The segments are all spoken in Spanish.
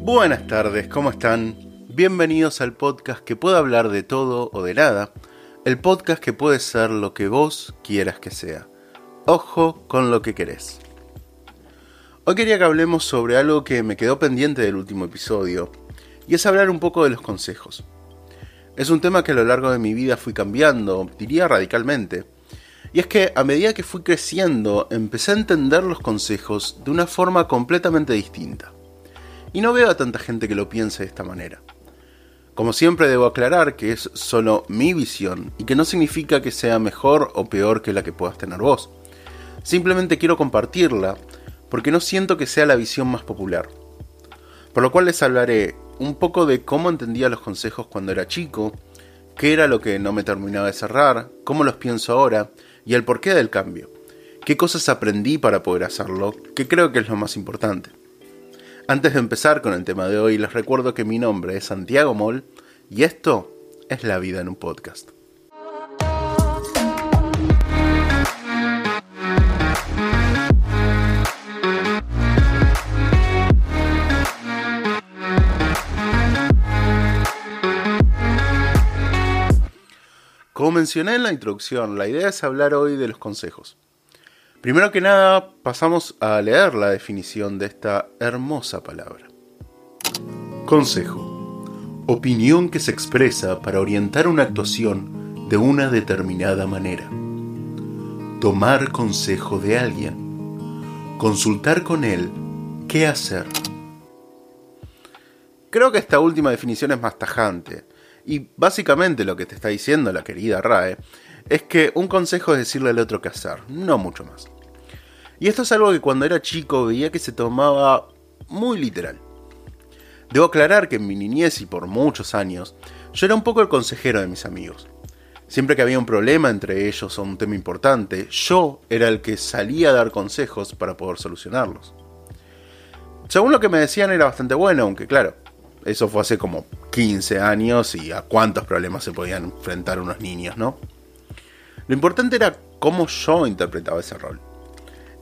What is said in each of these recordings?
Buenas tardes, ¿cómo están? Bienvenidos al podcast que puede hablar de todo o de nada, el podcast que puede ser lo que vos quieras que sea. Ojo con lo que querés. Hoy quería que hablemos sobre algo que me quedó pendiente del último episodio, y es hablar un poco de los consejos. Es un tema que a lo largo de mi vida fui cambiando, diría radicalmente, y es que a medida que fui creciendo empecé a entender los consejos de una forma completamente distinta. Y no veo a tanta gente que lo piense de esta manera. Como siempre debo aclarar que es solo mi visión y que no significa que sea mejor o peor que la que puedas tener vos. Simplemente quiero compartirla porque no siento que sea la visión más popular. Por lo cual les hablaré un poco de cómo entendía los consejos cuando era chico, qué era lo que no me terminaba de cerrar, cómo los pienso ahora y el porqué del cambio. Qué cosas aprendí para poder hacerlo, que creo que es lo más importante. Antes de empezar con el tema de hoy, les recuerdo que mi nombre es Santiago Moll y esto es La Vida en un Podcast. Como mencioné en la introducción, la idea es hablar hoy de los consejos. Primero que nada, pasamos a leer la definición de esta hermosa palabra. Consejo. Opinión que se expresa para orientar una actuación de una determinada manera. Tomar consejo de alguien. Consultar con él qué hacer. Creo que esta última definición es más tajante. Y básicamente lo que te está diciendo la querida RAE es que un consejo es decirle al otro qué hacer, no mucho más. Y esto es algo que cuando era chico veía que se tomaba muy literal. Debo aclarar que en mi niñez y por muchos años, yo era un poco el consejero de mis amigos. Siempre que había un problema entre ellos o un tema importante, yo era el que salía a dar consejos para poder solucionarlos. Según lo que me decían era bastante bueno, aunque claro, eso fue hace como 15 años y a cuántos problemas se podían enfrentar unos niños, ¿no? Lo importante era cómo yo interpretaba ese rol.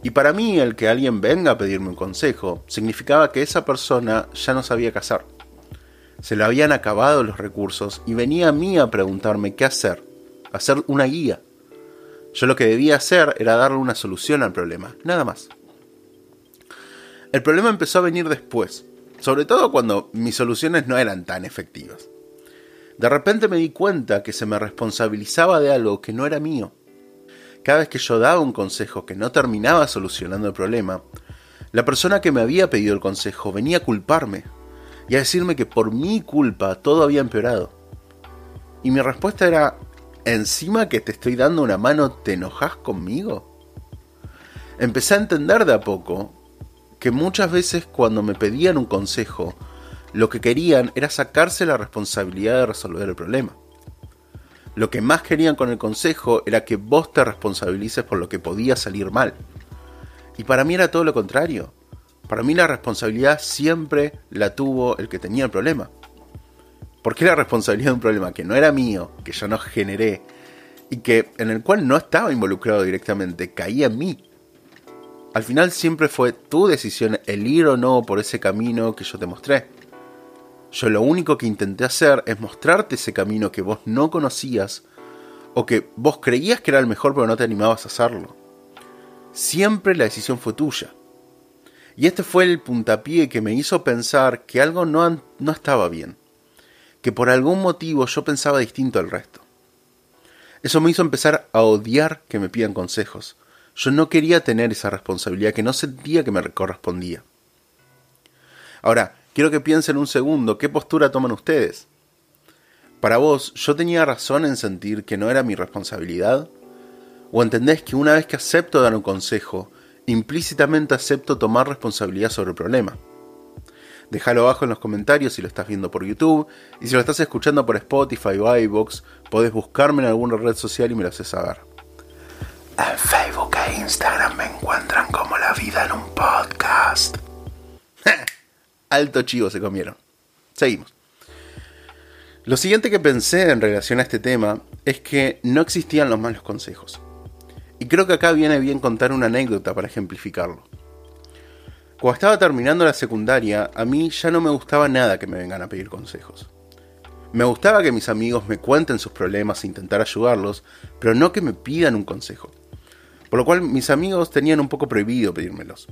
Y para mí el que alguien venga a pedirme un consejo significaba que esa persona ya no sabía qué hacer. Se le habían acabado los recursos y venía a mí a preguntarme qué hacer, hacer una guía. Yo lo que debía hacer era darle una solución al problema, nada más. El problema empezó a venir después, sobre todo cuando mis soluciones no eran tan efectivas. De repente me di cuenta que se me responsabilizaba de algo que no era mío cada vez que yo daba un consejo que no terminaba solucionando el problema, la persona que me había pedido el consejo venía a culparme y a decirme que por mi culpa todo había empeorado. Y mi respuesta era, encima que te estoy dando una mano, ¿te enojas conmigo? Empecé a entender de a poco que muchas veces cuando me pedían un consejo, lo que querían era sacarse la responsabilidad de resolver el problema. Lo que más querían con el consejo era que vos te responsabilices por lo que podía salir mal. Y para mí era todo lo contrario. Para mí la responsabilidad siempre la tuvo el que tenía el problema. Porque la responsabilidad de un problema que no era mío, que yo no generé, y que en el cual no estaba involucrado directamente, caía en mí. Al final siempre fue tu decisión el ir o no por ese camino que yo te mostré. Yo lo único que intenté hacer es mostrarte ese camino que vos no conocías o que vos creías que era el mejor pero no te animabas a hacerlo. Siempre la decisión fue tuya. Y este fue el puntapié que me hizo pensar que algo no, no estaba bien, que por algún motivo yo pensaba distinto al resto. Eso me hizo empezar a odiar que me pidan consejos. Yo no quería tener esa responsabilidad que no sentía que me correspondía. Ahora, Quiero que piensen un segundo, ¿qué postura toman ustedes? Para vos, ¿yo tenía razón en sentir que no era mi responsabilidad? ¿O entendés que una vez que acepto dar un consejo, implícitamente acepto tomar responsabilidad sobre el problema? Déjalo abajo en los comentarios si lo estás viendo por YouTube y si lo estás escuchando por Spotify o iVoox, podés buscarme en alguna red social y me lo haces saber. En Facebook e Instagram me encuentran como La Vida en un Podcast. alto chivo se comieron. Seguimos. Lo siguiente que pensé en relación a este tema es que no existían los malos consejos. Y creo que acá viene bien contar una anécdota para ejemplificarlo. Cuando estaba terminando la secundaria, a mí ya no me gustaba nada que me vengan a pedir consejos. Me gustaba que mis amigos me cuenten sus problemas e intentar ayudarlos, pero no que me pidan un consejo. Por lo cual mis amigos tenían un poco prohibido pedírmelos.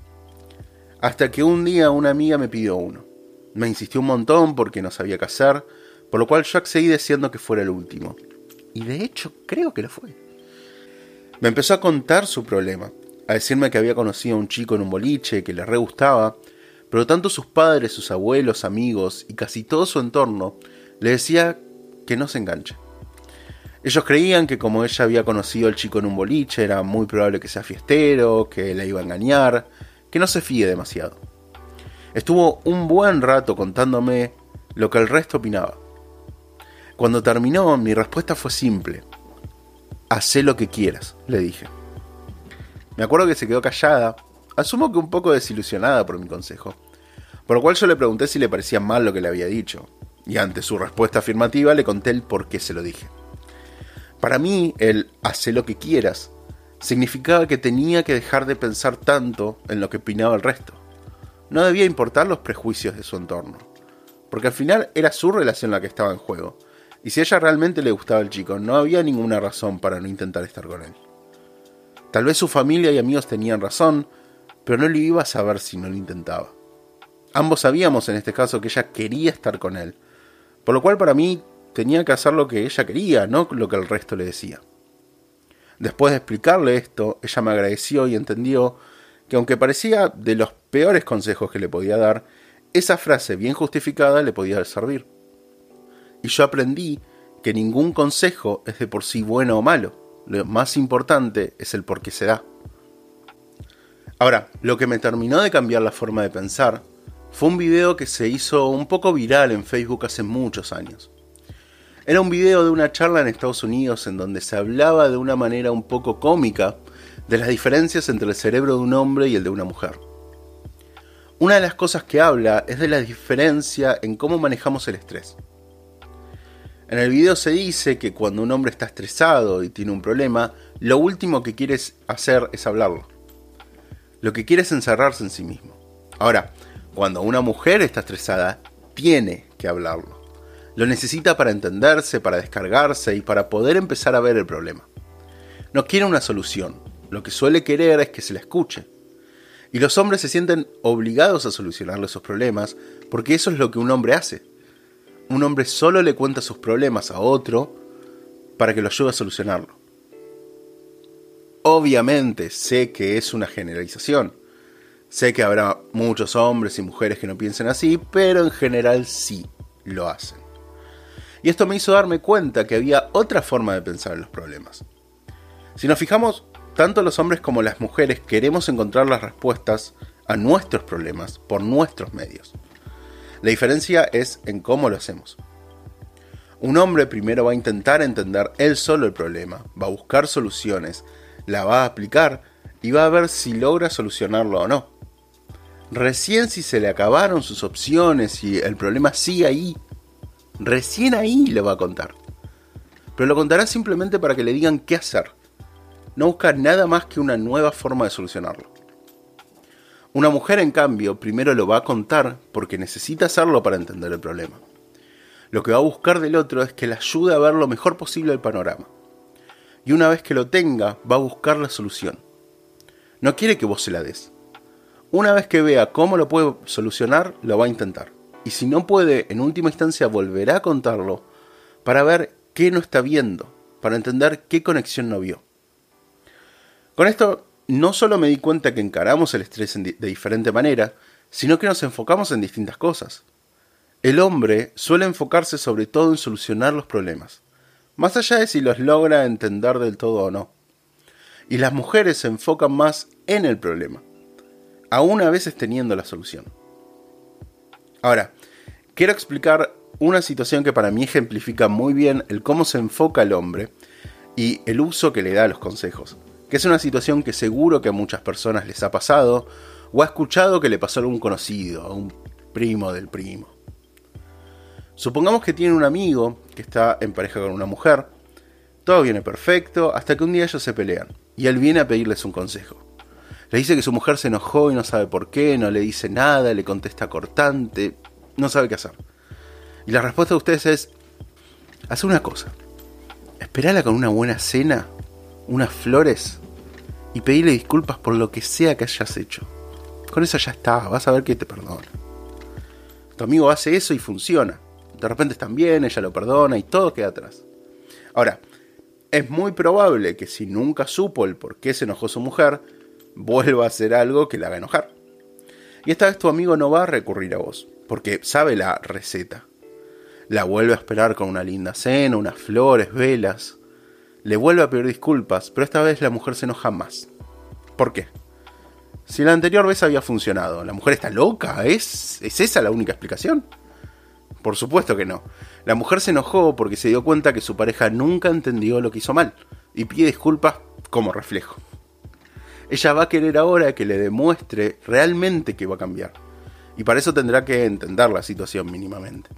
Hasta que un día una amiga me pidió uno. Me insistió un montón porque no sabía qué hacer, por lo cual yo accedí diciendo que fuera el último. Y de hecho creo que lo fue. Me empezó a contar su problema, a decirme que había conocido a un chico en un boliche que le re gustaba, pero tanto sus padres, sus abuelos, amigos y casi todo su entorno le decía que no se enganche. Ellos creían que como ella había conocido al chico en un boliche, era muy probable que sea fiestero, que la iba a engañar, que no se fíe demasiado. Estuvo un buen rato contándome lo que el resto opinaba. Cuando terminó, mi respuesta fue simple. Hacé lo que quieras, le dije. Me acuerdo que se quedó callada, asumo que un poco desilusionada por mi consejo, por lo cual yo le pregunté si le parecía mal lo que le había dicho, y ante su respuesta afirmativa le conté el por qué se lo dije. Para mí, el hacé lo que quieras significaba que tenía que dejar de pensar tanto en lo que opinaba el resto. No debía importar los prejuicios de su entorno, porque al final era su relación la que estaba en juego, y si a ella realmente le gustaba el chico, no había ninguna razón para no intentar estar con él. Tal vez su familia y amigos tenían razón, pero no lo iba a saber si no lo intentaba. Ambos sabíamos en este caso que ella quería estar con él, por lo cual para mí tenía que hacer lo que ella quería, no lo que el resto le decía. Después de explicarle esto, ella me agradeció y entendió que aunque parecía de los peores consejos que le podía dar, esa frase bien justificada le podía servir y yo aprendí que ningún consejo es de por sí bueno o malo. Lo más importante es el por qué se da. Ahora, lo que me terminó de cambiar la forma de pensar fue un video que se hizo un poco viral en Facebook hace muchos años. Era un video de una charla en Estados Unidos en donde se hablaba de una manera un poco cómica de las diferencias entre el cerebro de un hombre y el de una mujer. Una de las cosas que habla es de la diferencia en cómo manejamos el estrés. En el video se dice que cuando un hombre está estresado y tiene un problema, lo último que quiere hacer es hablarlo. Lo que quiere es encerrarse en sí mismo. Ahora, cuando una mujer está estresada, tiene que hablarlo. Lo necesita para entenderse, para descargarse y para poder empezar a ver el problema. No quiere una solución, lo que suele querer es que se la escuche. Y los hombres se sienten obligados a solucionarle esos problemas porque eso es lo que un hombre hace un hombre solo le cuenta sus problemas a otro para que lo ayude a solucionarlo. Obviamente sé que es una generalización. Sé que habrá muchos hombres y mujeres que no piensen así, pero en general sí lo hacen. Y esto me hizo darme cuenta que había otra forma de pensar en los problemas. Si nos fijamos, tanto los hombres como las mujeres queremos encontrar las respuestas a nuestros problemas por nuestros medios. La diferencia es en cómo lo hacemos. Un hombre primero va a intentar entender él solo el problema, va a buscar soluciones, la va a aplicar y va a ver si logra solucionarlo o no. Recién si se le acabaron sus opciones y el problema sigue ahí, recién ahí le va a contar. Pero lo contará simplemente para que le digan qué hacer. No busca nada más que una nueva forma de solucionarlo. Una mujer, en cambio, primero lo va a contar porque necesita hacerlo para entender el problema. Lo que va a buscar del otro es que le ayude a ver lo mejor posible el panorama. Y una vez que lo tenga, va a buscar la solución. No quiere que vos se la des. Una vez que vea cómo lo puede solucionar, lo va a intentar. Y si no puede, en última instancia volverá a contarlo para ver qué no está viendo, para entender qué conexión no vio. Con esto no solo me di cuenta que encaramos el estrés de diferente manera, sino que nos enfocamos en distintas cosas. El hombre suele enfocarse sobre todo en solucionar los problemas, más allá de si los logra entender del todo o no. Y las mujeres se enfocan más en el problema, aún a veces teniendo la solución. Ahora, quiero explicar una situación que para mí ejemplifica muy bien el cómo se enfoca el hombre y el uso que le da a los consejos que es una situación que seguro que a muchas personas les ha pasado o ha escuchado que le pasó a algún conocido, a un primo del primo. Supongamos que tiene un amigo que está en pareja con una mujer, todo viene perfecto, hasta que un día ellos se pelean, y él viene a pedirles un consejo. Le dice que su mujer se enojó y no sabe por qué, no le dice nada, le contesta cortante, no sabe qué hacer. Y la respuesta de ustedes es, haz una cosa, esperala con una buena cena, unas flores, y pedirle disculpas por lo que sea que hayas hecho. Con eso ya está, vas a ver que te perdona. Tu amigo hace eso y funciona. De repente están bien, ella lo perdona y todo queda atrás. Ahora, es muy probable que si nunca supo el por qué se enojó su mujer, vuelva a hacer algo que la haga enojar. Y esta vez tu amigo no va a recurrir a vos, porque sabe la receta. La vuelve a esperar con una linda cena, unas flores, velas. Le vuelve a pedir disculpas, pero esta vez la mujer se enoja más. ¿Por qué? Si la anterior vez había funcionado, ¿la mujer está loca? ¿Es, ¿Es esa la única explicación? Por supuesto que no. La mujer se enojó porque se dio cuenta que su pareja nunca entendió lo que hizo mal y pide disculpas como reflejo. Ella va a querer ahora que le demuestre realmente que va a cambiar. Y para eso tendrá que entender la situación mínimamente.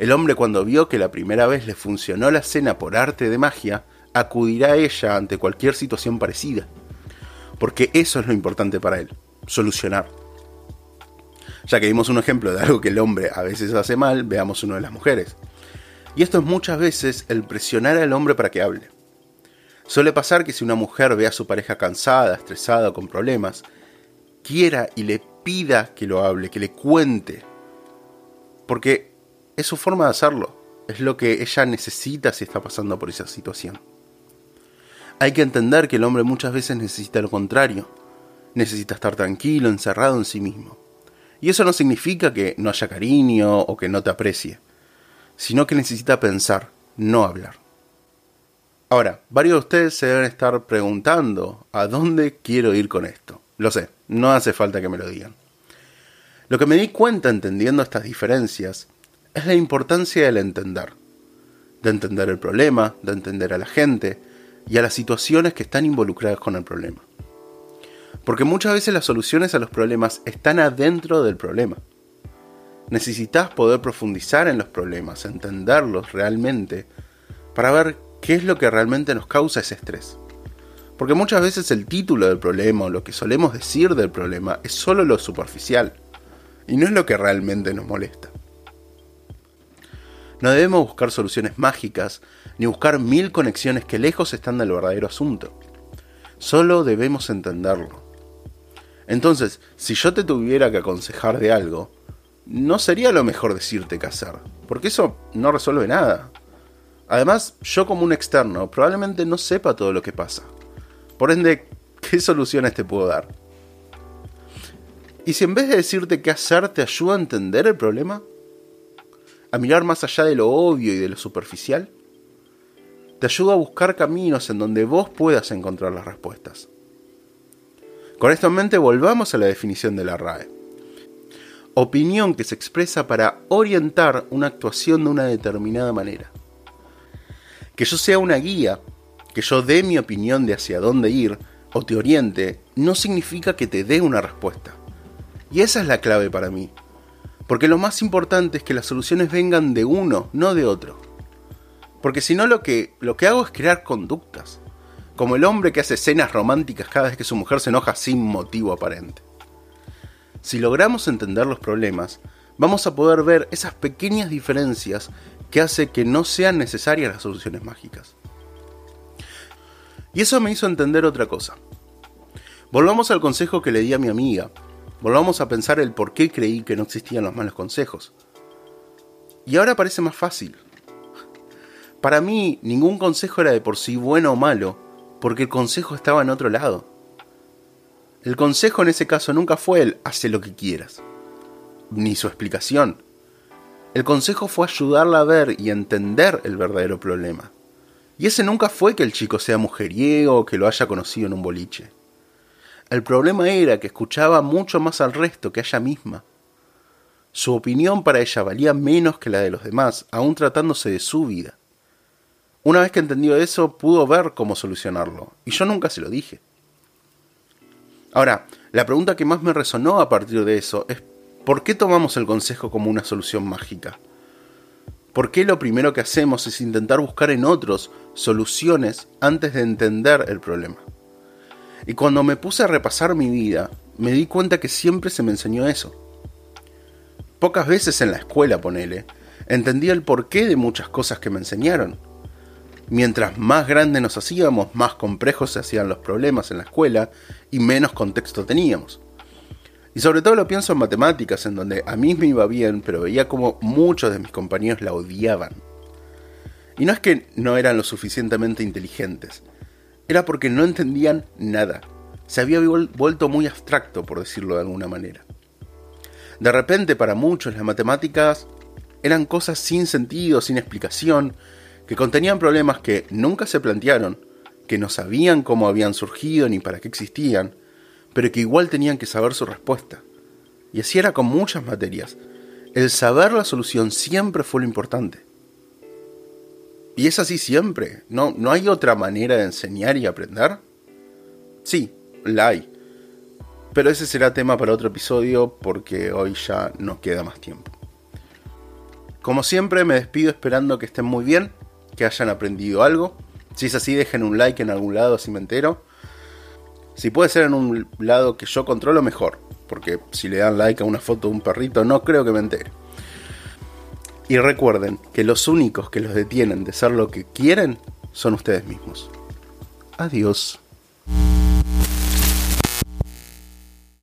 El hombre cuando vio que la primera vez le funcionó la cena por arte de magia, acudirá a ella ante cualquier situación parecida. Porque eso es lo importante para él, solucionar. Ya que vimos un ejemplo de algo que el hombre a veces hace mal, veamos uno de las mujeres. Y esto es muchas veces el presionar al hombre para que hable. Suele pasar que si una mujer ve a su pareja cansada, estresada con problemas, quiera y le pida que lo hable, que le cuente. Porque es su forma de hacerlo. Es lo que ella necesita si está pasando por esa situación. Hay que entender que el hombre muchas veces necesita lo contrario. Necesita estar tranquilo, encerrado en sí mismo. Y eso no significa que no haya cariño o que no te aprecie, sino que necesita pensar, no hablar. Ahora, varios de ustedes se deben estar preguntando a dónde quiero ir con esto. Lo sé, no hace falta que me lo digan. Lo que me di cuenta entendiendo estas diferencias es la importancia del entender. De entender el problema, de entender a la gente y a las situaciones que están involucradas con el problema. Porque muchas veces las soluciones a los problemas están adentro del problema. Necesitas poder profundizar en los problemas, entenderlos realmente, para ver qué es lo que realmente nos causa ese estrés. Porque muchas veces el título del problema o lo que solemos decir del problema es solo lo superficial y no es lo que realmente nos molesta. No debemos buscar soluciones mágicas ni buscar mil conexiones que lejos están del verdadero asunto. Solo debemos entenderlo. Entonces, si yo te tuviera que aconsejar de algo, no sería lo mejor decirte qué hacer, porque eso no resuelve nada. Además, yo como un externo probablemente no sepa todo lo que pasa. Por ende, ¿qué soluciones te puedo dar? ¿Y si en vez de decirte qué hacer te ayuda a entender el problema? ¿A mirar más allá de lo obvio y de lo superficial? Te ayuda a buscar caminos en donde vos puedas encontrar las respuestas. Con esto en mente volvamos a la definición de la RAE. Opinión que se expresa para orientar una actuación de una determinada manera que yo sea una guía, que yo dé mi opinión de hacia dónde ir o te oriente, no significa que te dé una respuesta. Y esa es la clave para mí. Porque lo más importante es que las soluciones vengan de uno, no de otro. Porque si no lo que, lo que hago es crear conductas. Como el hombre que hace escenas románticas cada vez que su mujer se enoja sin motivo aparente. Si logramos entender los problemas, vamos a poder ver esas pequeñas diferencias que hace que no sean necesarias las soluciones mágicas. Y eso me hizo entender otra cosa. Volvamos al consejo que le di a mi amiga. Volvamos a pensar el por qué creí que no existían los malos consejos. Y ahora parece más fácil. Para mí, ningún consejo era de por sí bueno o malo, porque el consejo estaba en otro lado. El consejo en ese caso nunca fue el hace lo que quieras, ni su explicación. El consejo fue ayudarla a ver y entender el verdadero problema. Y ese nunca fue que el chico sea mujeriego o que lo haya conocido en un boliche. El problema era que escuchaba mucho más al resto que a ella misma. Su opinión para ella valía menos que la de los demás, aun tratándose de su vida. Una vez que entendió eso, pudo ver cómo solucionarlo, y yo nunca se lo dije. Ahora, la pregunta que más me resonó a partir de eso es ¿Por qué tomamos el consejo como una solución mágica? ¿Por qué lo primero que hacemos es intentar buscar en otros soluciones antes de entender el problema? Y cuando me puse a repasar mi vida, me di cuenta que siempre se me enseñó eso. Pocas veces en la escuela, ponele, entendí el porqué de muchas cosas que me enseñaron. Mientras más grande nos hacíamos, más complejos se hacían los problemas en la escuela y menos contexto teníamos. Y sobre todo lo pienso en matemáticas, en donde a mí me iba bien, pero veía como muchos de mis compañeros la odiaban. Y no es que no eran lo suficientemente inteligentes, era porque no entendían nada. Se había vuelto muy abstracto, por decirlo de alguna manera. De repente, para muchos, las matemáticas eran cosas sin sentido, sin explicación, que contenían problemas que nunca se plantearon, que no sabían cómo habían surgido ni para qué existían, pero que igual tenían que saber su respuesta. Y así era con muchas materias. El saber la solución siempre fue lo importante. Y es así siempre. ¿No, ¿No hay otra manera de enseñar y aprender? Sí, la hay. Pero ese será tema para otro episodio porque hoy ya no queda más tiempo. Como siempre me despido esperando que estén muy bien, que hayan aprendido algo. Si es así, dejen un like en algún lado si me entero. Si puede ser en un lado que yo controlo, mejor. Porque si le dan like a una foto de un perrito, no creo que me entere. Y recuerden que los únicos que los detienen de ser lo que quieren son ustedes mismos. Adiós.